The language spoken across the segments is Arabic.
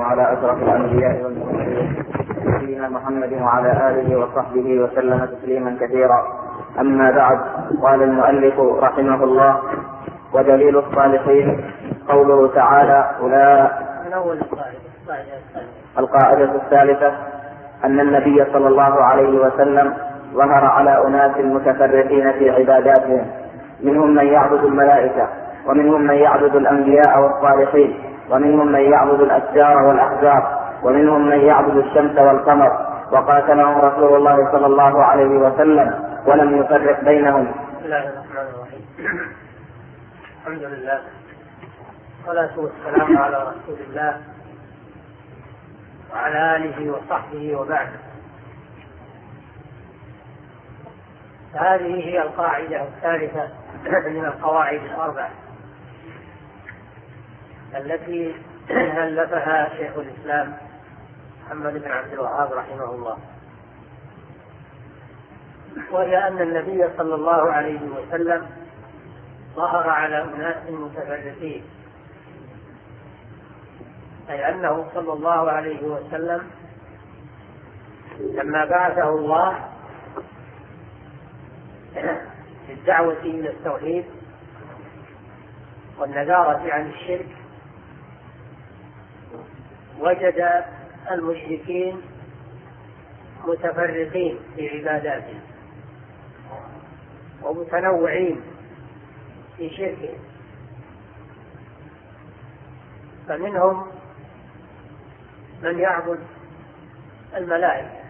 على أشرف الأنبياء والمرسلين سيدنا محمد وعلى آله وصحبه وسلم تسليما كثيرا. أما بعد قال المؤلف رحمه الله ودليل الصالحين قوله تعالى أولئك القاعدة الثالثة أن النبي صلى الله عليه وسلم ظهر على أناس متفرقين في عباداتهم. منهم من يعبد الملائكة ومنهم من يعبد الأنبياء والصالحين. ومنهم من يعبد الأشجار والأحجار ومنهم من يعبد الشمس والقمر وقاتلهم رسول الله صلى الله عليه وسلم ولم يفرق بينهم. بسم الله الرحمن الرحيم. الحمد لله والصلاة والسلام على رسول الله وعلى آله وصحبه وبعد. هذه هي القاعدة الثالثة من القواعد الأربع التي ألفها شيخ الإسلام محمد بن عبد الوهاب رحمه الله وهي أن النبي صلى الله عليه وسلم ظهر على أناس متفرقين أي أنه صلى الله عليه وسلم لما بعثه الله للدعوة إلى التوحيد والنذارة عن الشرك وجد المشركين متفرقين في عباداتهم ومتنوعين في شركهم فمنهم من يعبد الملائكة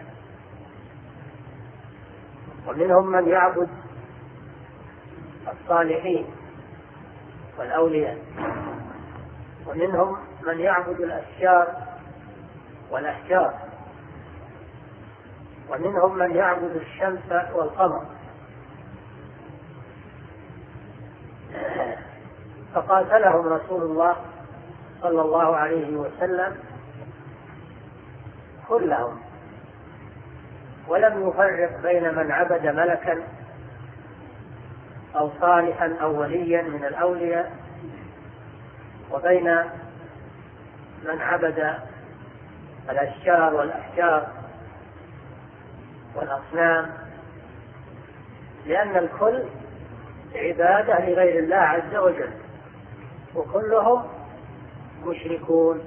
ومنهم من يعبد الصالحين والأولياء ومنهم من يعبد الأشجار والأحجار. ومنهم من يعبد الشمس والقمر. فقاتلهم رسول الله صلى الله عليه وسلم كلهم ولم يفرق بين من عبد ملكا أو صالحا أو وليا من الأولياء وبين من عبد الأشجار والأحجار والأصنام لأن الكل عبادة لغير الله عز وجل وكلهم مشركون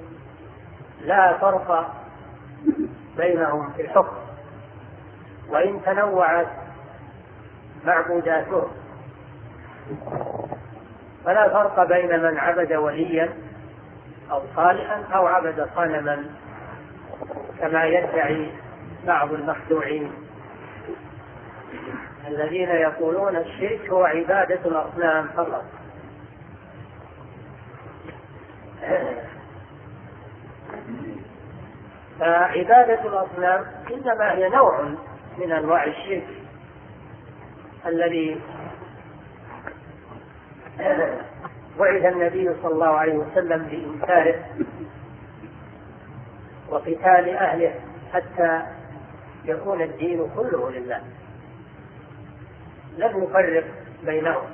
لا فرق بينهم في الحكم وإن تنوعت معبوداتهم فلا فرق بين من عبد وليا أو صالحا أو عبد صنما كما يدعي بعض المخدوعين. الذين يقولون الشرك هو عبادة الأصنام فقط. فعبادة الأصنام إنما هي نوع من أنواع الشرك الذي بعث النبي صلى الله عليه وسلم بإنكاره وقتال أهله حتى يكون الدين كله لله. لم يفرق بينهم.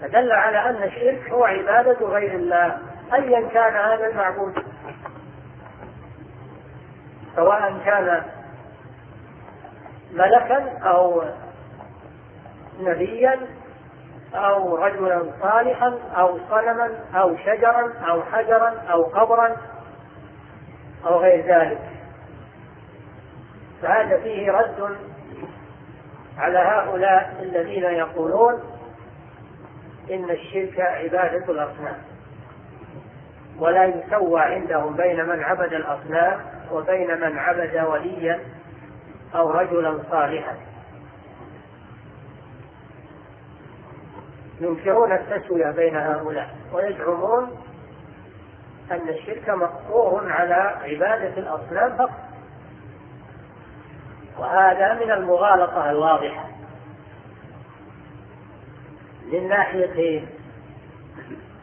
فدل على أن الشرك هو عبادة غير الله أيا كان هذا المعبود. سواء كان ملكا أو نبيا أو رجلا صالحا أو صنما أو شجرا أو حجرا أو قبرا أو غير ذلك. فهذا فيه رد على هؤلاء الذين يقولون إن الشرك عبادة الأصنام ولا يسوى عندهم بين من عبد الأصنام وبين من عبد وليا أو رجلا صالحا. ينكرون التسوية بين هؤلاء ويزعمون أن الشرك مقصور على عبادة الأصنام فقط. وهذا من المغالطة الواضحة. من ناحيتين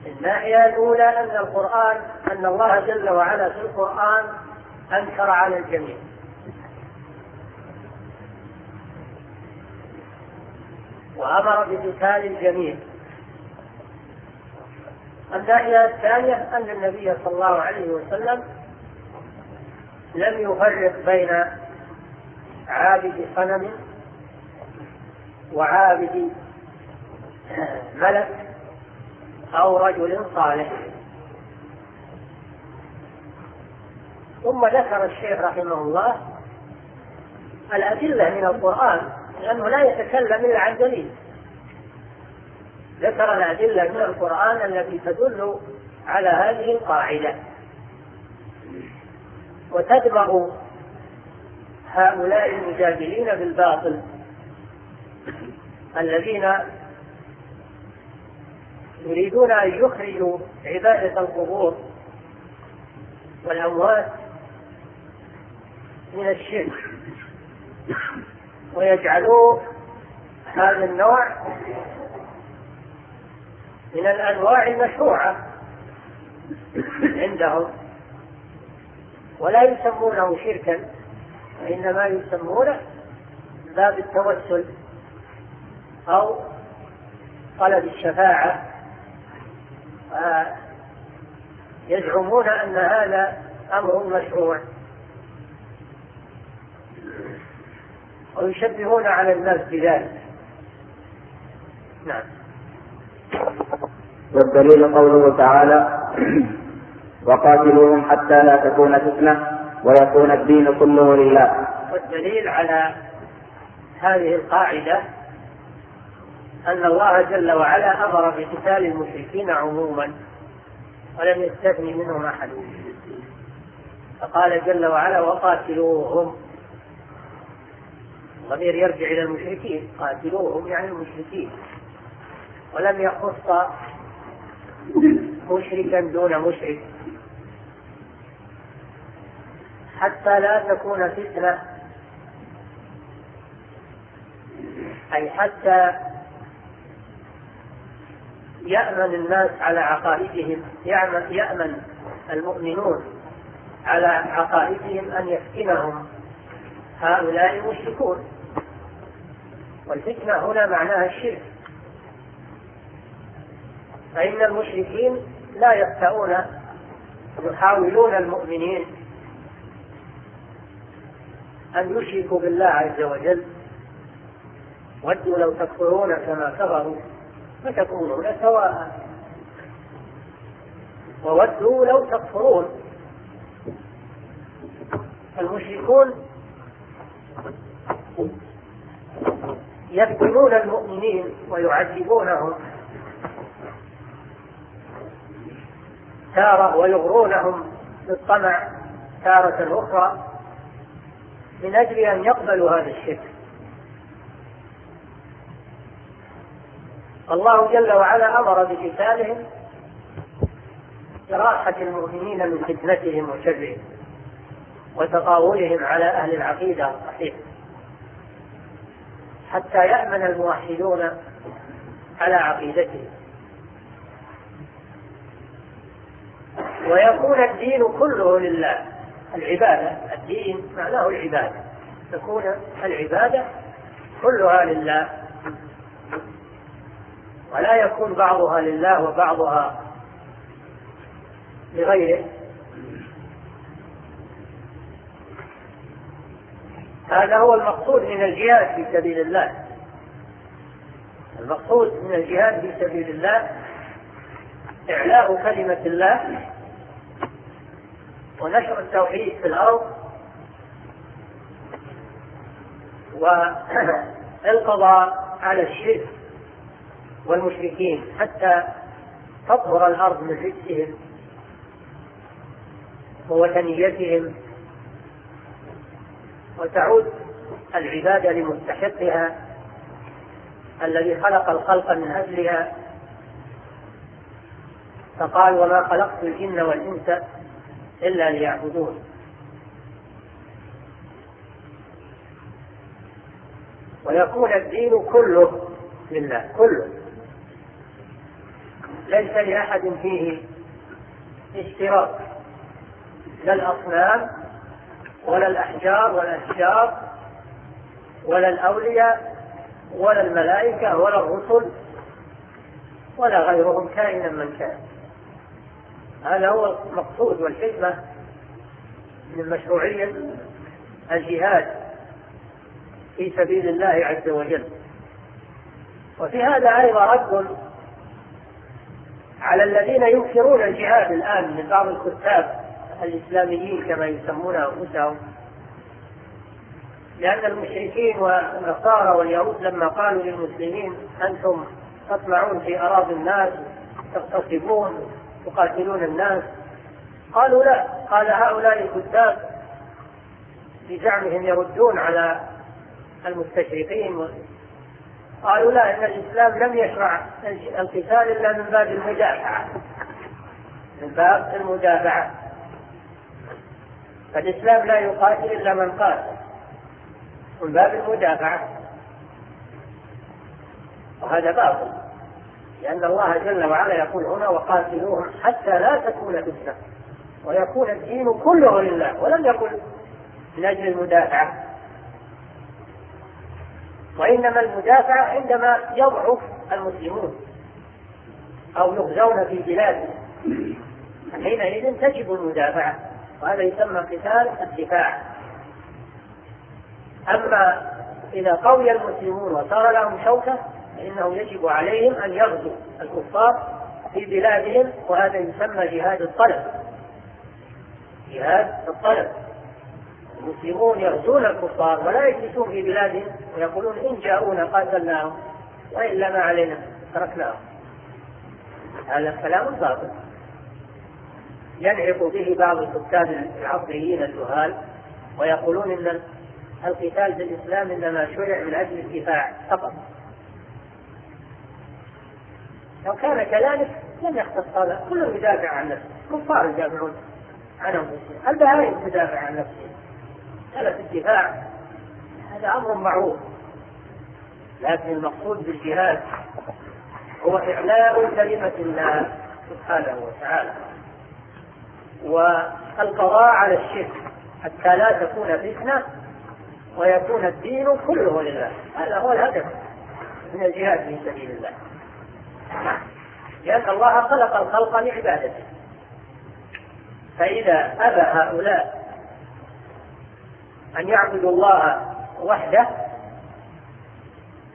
الناحية الأولى أن القرآن أن الله جل وعلا في القرآن أنكر على الجميع. وأمر بقتال الجميع. الناحية الثانية أن النبي صلى الله عليه وسلم لم يفرق بين عابد صنم وعابد ملك أو رجل صالح. ثم ذكر الشيخ رحمه الله الأدلة من القرآن لأنه لا يتكلم إلا عن دليل. ذكر الأدلة من القرآن التي تدل على هذه القاعدة. وتدمغ هؤلاء المجادلين بالباطل الذين يريدون أن يخرجوا عبادة القبور والأموات من الشرك. ويجعلوا هذا النوع من الأنواع المشروعة عندهم. ولا يسمونه شركا وإنما يسمونه باب التوسل أو طلب الشفاعة. يزعمون أن هذا أمر مشروع. ويشبهون على الناس بذلك. نعم. والدليل قوله تعالى وقاتلوهم حتى لا تكون فتنة ويكون الدين كله لله. والدليل على هذه القاعدة أن الله جل وعلا أمر بقتال المشركين عموما ولم يستثني منهم أحد. فقال جل وعلا وقاتلوهم. الضمير يرجع إلى المشركين قاتلوهم يعني المشركين. ولم يخص مشركا دون مشرك. حتى لا تكون فتنة. أي حتى يأمن الناس على عقائدهم يأمن المؤمنون على عقائدهم أن يفتنهم هؤلاء المشركون. والفتنة هنا معناها الشرك. فإن المشركين لا يخطئون يحاولون المؤمنين أن يشركوا بالله عز وجل. ودوا لو تكفرون كما كفروا فتكونون سواء. وودوا لو تكفرون. المشركون يفتنون المؤمنين ويعذبونهم. تارة ويغرونهم بالطمع تارة أخرى من أجل أن يقبلوا هذا الشرك. الله جل وعلا أمر بقتالهم لراحة المؤمنين من فتنتهم وشرهم وتطاولهم على أهل العقيدة. الصحيحة حتى يأمن الموحدون على عقيدتهم ويكون الدين كله لله. العبادة الدين معناه العبادة. تكون العبادة كلها لله. ولا يكون بعضها لله وبعضها لغيره. هذا هو المقصود من الجهاد في سبيل الله. المقصود من الجهاد في سبيل الله إعلاء كلمة الله ونشر التوحيد في الأرض والقضاء على الشرك والمشركين حتى تطهر الأرض من رجسهم ووثنيتهم وتعود العبادة لمستحقها الذي خلق الخلق من أجلها. فقال وما خلقت الجن والإنس إلا ليعبدون. ويكون الدين كله لله كله. ليس لأحد فيه اشتراك. لا الأصنام ولا الأحجار ولا الأشجار ولا الأولياء ولا الملائكة ولا الرسل ولا غيرهم كائنا من كان. هذا هو المقصود والحكمة من مشروعية الجهاد في سبيل الله عز وجل. وفي هذا أيضا رد على الذين ينكرون الجهاد الآن من بعض الكتاب الإسلاميين كما يسمون أنفسهم لأن المشركين والنصارى واليهود لما قالوا للمسلمين أنتم تطمعون في أراضي الناس تغتصبون تقاتلون الناس. قالوا لا قال هؤلاء الكتاب بزعمهم يردون على المستشرقين. قالوا لا إن الإسلام لم يشرع القتال إلا من باب المدافعة من باب المدافعة. فالإسلام لا يقاتل إلا من قاتل من باب المدافعه وهذا باطل. لأن الله جل وعلا يقول هنا وقاتلوهم حتى لا تكون فتنة. ويكون الدين كله لله ولم يقل من أجل المدافعه وإنما المدافعة عندما يضعف المسلمون أو يغزون في بلادهم حينئذ تجب المدافعة. وهذا يسمى قتال الدفاع. أما إذا قوي المسلمون وصار لهم شوكة فإنه يجب عليهم أن يغزوا الكفار في بلادهم وهذا يسمى جهاد الطلب. جهاد الطلب. المسلمون يغزون الكفار ولا يجلسون في بلادهم ويقولون إن جاءونا قاتلناهم وإلا ما علينا تركناهم. هذا الكلام باطل ينعق به بعض الكتاب العصريين الجهال ويقولون إن القتال في الإسلام إنما شرع من أجل الدفاع فقط. لو كان كذلك لم يختص هذا. كل يدافع عن نفسه. كفار يدافعون عن أنفسهم. البهائم تدافع عن نفسها مسألة الدفاع. هذا أمر معروف. لكن المقصود بالجهاد هو إعلاء كلمة الله سبحانه وتعالى. والقضاء على الشرك حتى لا تكون فتنة ويكون الدين كله لله. هذا هو الهدف من الجهاد في سبيل الله. لأن الله خلق الخلق لعبادته فإذا أبى هؤلاء أن يعبدوا الله وحده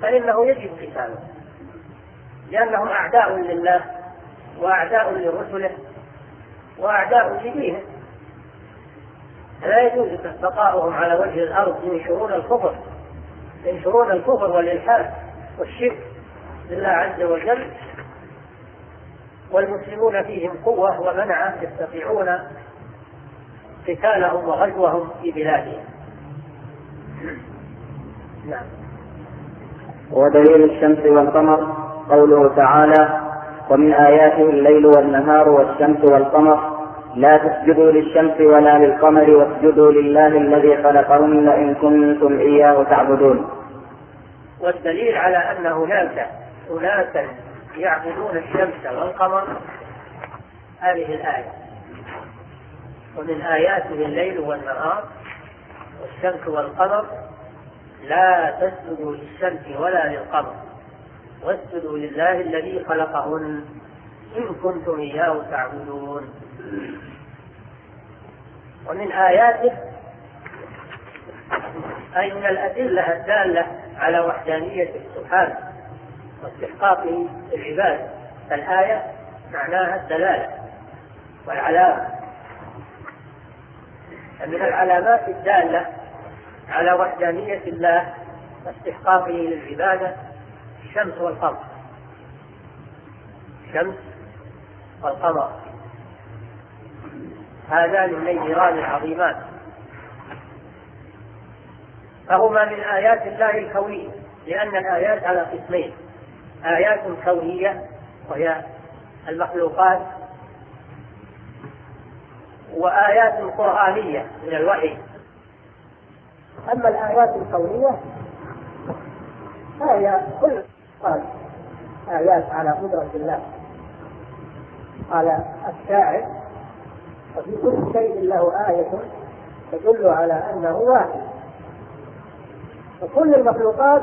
فإنه يجب قتاله. لأنهم أعداء لله وأعداء لرسله. وأعداء لدينه لا يجوز بقاؤهم على وجه الأرض ينشرون الكفر ينشرون الكفر والإلحاد والشرك لله عز وجل. والمسلمون فيهم قوة ومنعة يستطيعون قتالهم وغزوهم في بلادهم. نعم. ودليل الشمس والقمر قوله تعالى ومن آياته الليل والنهار والشمس والقمر لا تسجدوا للشمس ولا للقمر واسجدوا لله الذي خلقهن إن كنتم إياه تعبدون. والدليل على أن هناك أناسا يعبدون الشمس والقمر هذه الآية. ومن آياته الليل والنهار والشمس والقمر لا تسجدوا للشمس ولا للقمر واسجدوا لله الذي خلقهن إن كنتم إياه تعبدون. ومن آياته أي من الأدلة الدالة على وحدانيته سبحانه واستحقاقه العباد. فالآية معناها الدلالة والعلامة. من العلامات الدالة على وحدانية الله واستحقاقه للعبادة الشمس والقمر. الشمس والقمر. هذان النيران العظيمان فهما من آيات الله الكونية لأن الآيات على قسمين. آيات كونية وهي المخلوقات وآيات قرآنية من الوحي. أما الآيات الكونية فهي كل قال آيات على قدرة الله. قال الشاعر وفي كل شيء له آية تدل على أنه واحد. وكل المخلوقات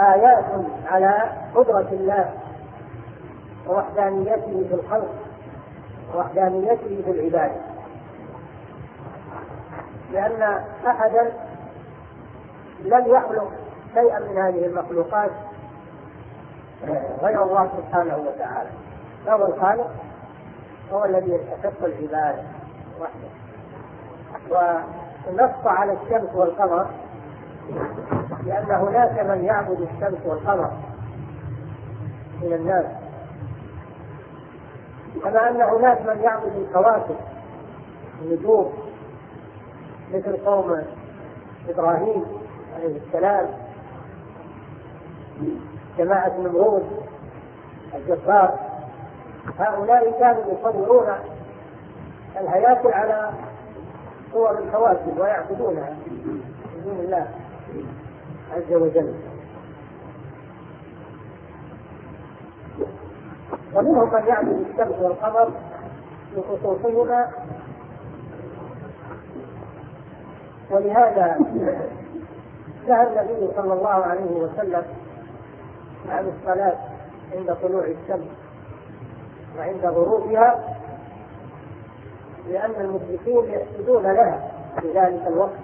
آيات على قدرة الله ووحدانيته في الخلق وحدانيته في العبادة لأن أحدا لم يخلق شيئا من هذه المخلوقات غير الله سبحانه وتعالى. فهو الخالق. هو الذي يستحق العبادة وحده. ونص على الشمس والقمر لأن هناك من يعبد الشمس والقمر من الناس. كما أن هناك من يعبد الكواكب النجوم مثل قوم إبراهيم عليه السلام جماعة نمرود الجبار. هؤلاء كانوا يصورون الهياكل على صور الكواكب ويعبدونها من دون الله عز وجل. ومنهم من يعبد الشمس والقمر بخصوصهما ولهذا نهى النبي صلى الله عليه وسلم عن الصلاة عند طلوع الشمس. وعند غروبها لأن المشركين يسجدون لها في ذلك الوقت.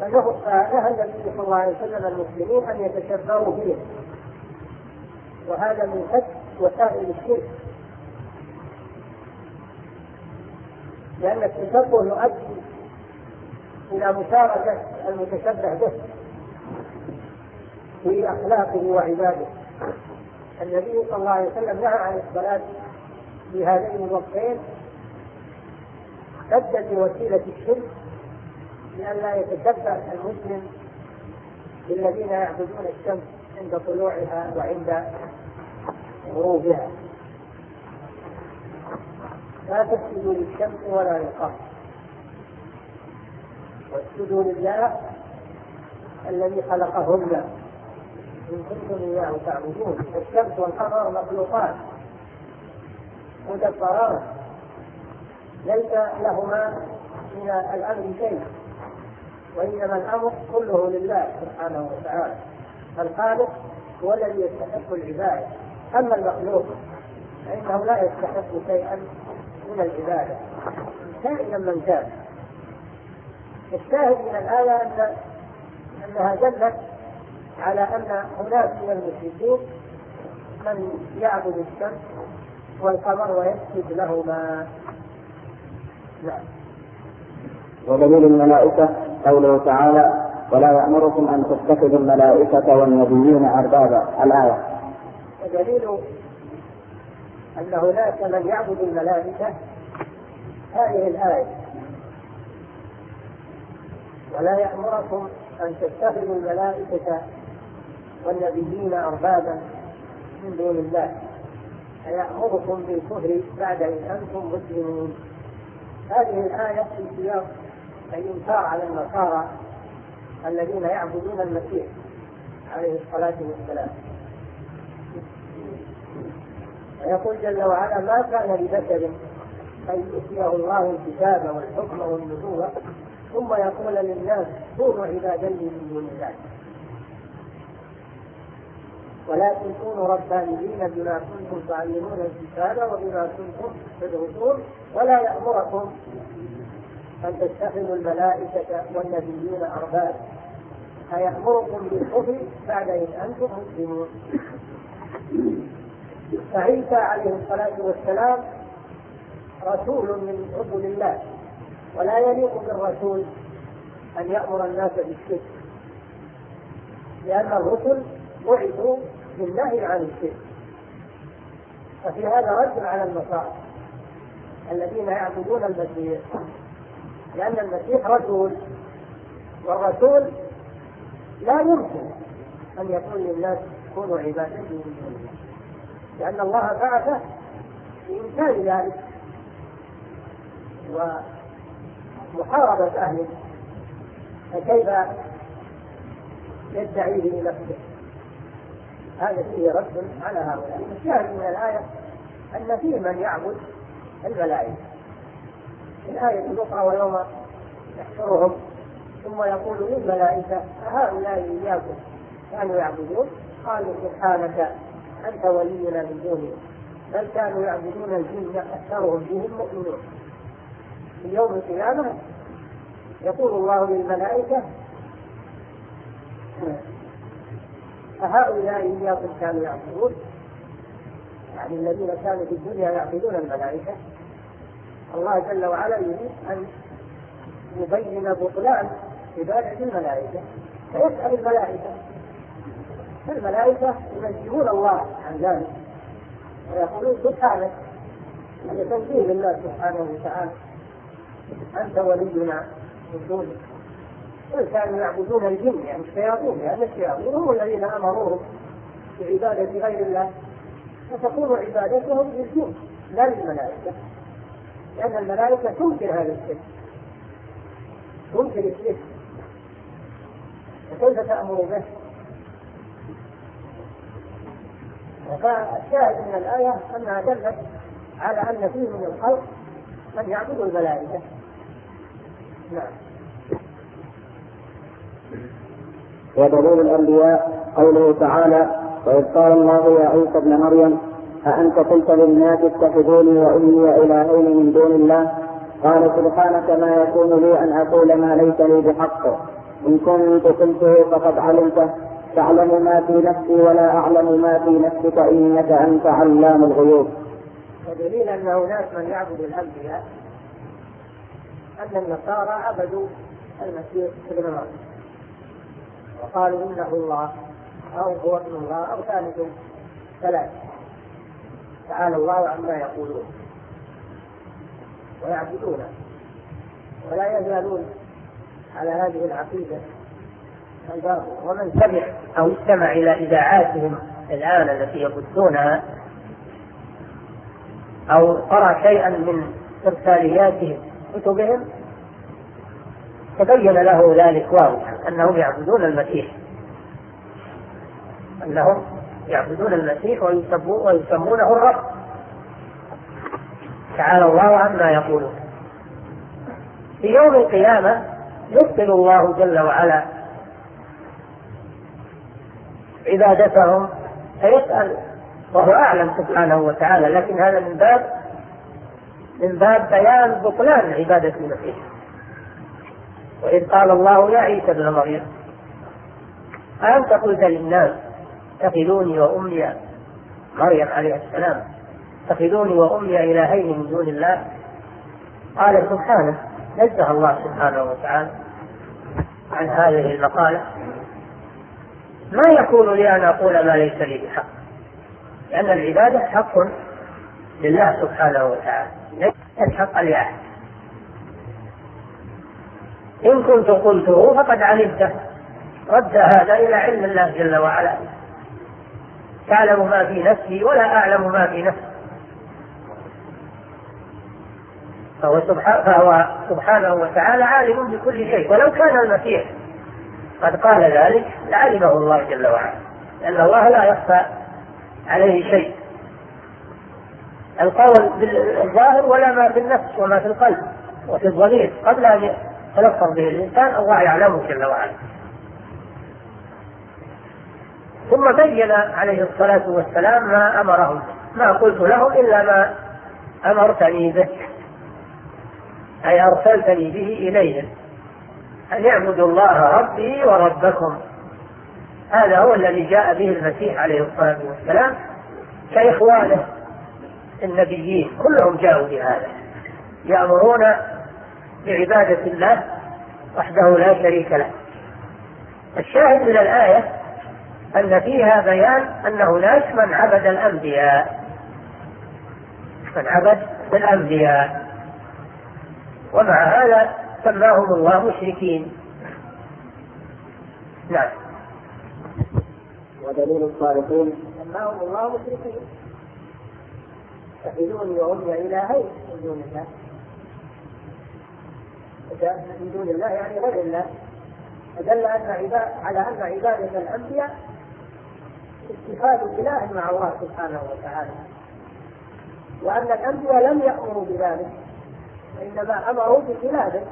فنهى النبي صلى الله عليه وسلم المسلمين أن يتشبهوا بهم وهذا من حد وسائل الشرك. لأن التشبه يؤدي إلى مشاركة المتشبه به في أخلاقه وعباده. النبي صلى الله عليه وسلم نهى عن الصلاة في هذين الوقتين. سدا لوسيلة الشرك لئلا يتشبه المسلم بالذين يعبدون الشمس عند طلوعها وعند غروبها. لا تسجدوا للشمس ولا للقمر. واسجدوا لله الذي خلقهن. إن كنتم إياه تعبدون الشمس والقمر مخلوقات مدبرات ليس لهما من الأمر شيء وإنما الأمر كله لله سبحانه وتعالى الخالق هو الذي يستحق العبادة أما المخلوق فإنه لا يستحق شيئا من العبادة كائنا من كان الشاهد من الآية أن أنها دلت على أن هناك من المشركين من يعبد الشمس والقمر ويسجد لهما. نعم. ودليل الملائكة قوله تعالى ولا يأمركم أن تتخذوا الملائكة والنبيين أربابا. الآية. ودليل أن هناك من يعبد الملائكة هذه الآية. ولا يأمركم أن تتخذوا الملائكة والنبيين أربابا من دون الله. فيأمركم بالكفر بعد إن أنتم مسلمون. هذه الآية في سياق الإنكار على النصارى الذين يعبدون المسيح عليه الصلاة والسلام. ويقول جل وعلا ما كان لبشر أن يؤتيه الله الكتاب والحكم والنبوة ثم يقول للناس كونوا عبادا من دون الله ولكن كونوا ربانيين بما كنتم تعلمون الكتاب وبما كنتم تدرسون ولا يأمركم أن تتخذوا الملائكة والنبيين أربابا فيأمركم بالكفر بعد إذ أنتم مسلمون؟ فعيسى عليه الصلاة والسلام رسول من رسل الله ولا يليق بالرسول أن يأمر الناس بالشرك لأن الرسل بعثوا بالنهي عن الشرك. ففي هذا رد على النصارى الذين يعبدون المسيح لأن المسيح رسول والرسول لا يمكن أن يقول للناس كونوا عبادتي من دون لأن الله بعثه بإمكان ذلك. ومحاربة أهله فكيف يدعي لنفسه؟ هذا فيه رد على هؤلاء. الشاهد من الآية أن فيه من يعبد الملائكة. الآية الأخرى ويوم يحشرهم ثم يقول للملائكة أهؤلاء إياكم كانوا يعبدون؟ قالوا سبحانك أنت ولينا من دونهم. بل كانوا يعبدون الجن أكثرهم بهم مؤمنون. في يوم القيامة يقول الله للملائكة أهؤلاء إياكم كانوا يعبدون. يعني الذين كانوا في الدنيا يعبدون الملائكة. الله جل وعلا يريد أن يبين بطلان عبادة الملائكة. فيسأل الملائكة. الملائكة ينزهون الله عن ذلك. ويقولون سبحانك. هذا تنزيه لله سبحانه وتعالى. أنت ولينا من دونك كانوا يعبدون الجن يعني الشياطين لأن الشياطين هم الذين أمروهم بعبادة غير الله. فتكون عبادتهم للجن لا للملائكة. لأن الملائكة تنكر هذا الشيء. تنكر الشرك فكيف تأمر به؟ فالشاهد من الآية أنها دلت على أن فيه من الخلق من يعبد الملائكة. نعم. ودليل الأنبياء قوله تعالى وإذ قال الله يا عيسى ابن مريم أأنت قلت للناس اتخذوني وأمي إلهين من دون الله؟ قال سبحانك ما يكون لي أن أقول ما ليس لي بحق. إن كنت قلته فقد علمته. تعلم ما في نفسي ولا أعلم ما في نفسك إنك أنت علام الغيوب. ودليل أن هناك من يعبد الأنبياء أن النصارى عبدوا المسيح ابن مريم. وقالوا إنه الله أو هو ابن الله أو ثالث ثلاث. تعالى الله عما يقولون ويعبدونه ولا يزالون على هذه الباطلة. ومن سمع أو استمع إلى إذاعاتهم الآن التي يبثونها أو قرأ شيئا من إرسالياتهم كتبهم تبين له ذلك واضحا. أنهم يعبدون المسيح. أنهم يعبدون المسيح ويسمونه الرب. تعالى الله عما يقولون. في يوم القيامة يبطل الله جل وعلا عبادتهم فيسأل وهو أعلم سبحانه وتعالى لكن هذا من باب من باب بيان بطلان عبادة المسيح. وإذ قال الله يا عيسى ابن مريم أأنت قلت للناس اتخذوني وأمي مريم عليه السلام اتخذوني وأمي إلهين من دون الله؟ قال سبحانه نزه الله سبحانه وتعالى عن هذه المقالة ما يكون لي أن أقول ما ليس لي بحق لأن العبادة حق لله سبحانه وتعالى ليس حقا لأحد. إن كنت قلته فقد علمته. رد هذا إلى علم الله جل وعلا. تعلم ما في نفسي ولا أعلم ما في نفسي. فهو, فهو سبحانه وتعالى عالم بكل شيء. ولو كان المسيح قد قال ذلك لعلمه الله جل وعلا. لأن الله لا يخفى عليه شيء. القول بالظاهر ولا ما في النفس وما في القلب وفي الضمير قبل أن يتلفظ به الإنسان الله يعلمه جل وعلا. ثم بين عليه الصلاة والسلام ما أمرهم. ما قلت لهم إلا ما أمرتني به. أي أرسلتني به إليهم. أن يعبدوا الله ربي وربكم. هذا هو الذي جاء به المسيح عليه الصلاة والسلام كإخوانه النبيين. كلهم جاءوا بهذا. يأمرون بعبادة الله وحده لا شريك له. الشاهد من الآية أن فيها بيان أن هناك من عبد الأنبياء. من عبد الأنبياء. ومع هذا سماهم الله مشركين. نعم. ودليل الصالحين. سماهم الله مشركين. تحيلوني وأمي إلهين من دون الله من دون الله يعني غير الله. فدل أن عباد على أن عبادة الأنبياء اتخاذ إله مع الله سبحانه وتعالى. وأن الأنبياء لم يأمروا بذلك وإنما أمروا بخلافه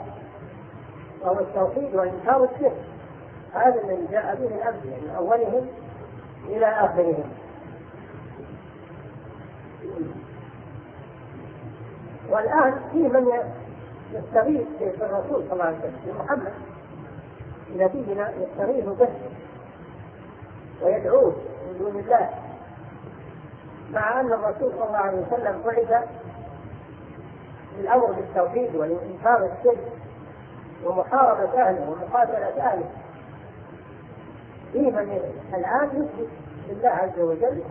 وهو التوحيد وإنكار الشرك. هذا الذي جاء به الأنبياء من أولهم إلى آخرهم. والآن في من يستغيث بالرسول صلى الله عليه وسلم بمحمد نبينا يستغيث به ويدعوه من دون الله. مع أن الرسول صلى الله عليه وسلم بعث للأمر بالتوحيد والإنكار الشرك ومحاربة أهله ومقاتلة أهله. في من الآن يثبت لله عز وجل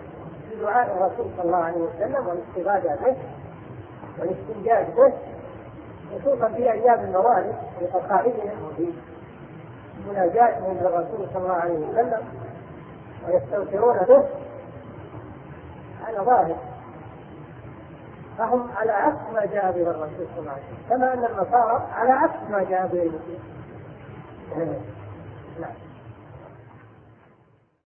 بدعاء الرسول صلى الله عليه وسلم والاستغاثة به والاستنجاد به خصوصا في أيام الموالد في قصائدهم وفي مناجاتهم للرسول صلى الله عليه وسلم ويستغفرون به هذا ظاهر. فهم على عكس ما جاء به الرسول صلى الله عليه وسلم كما أن النصارى على عكس ما جاء به المسلمين نعم.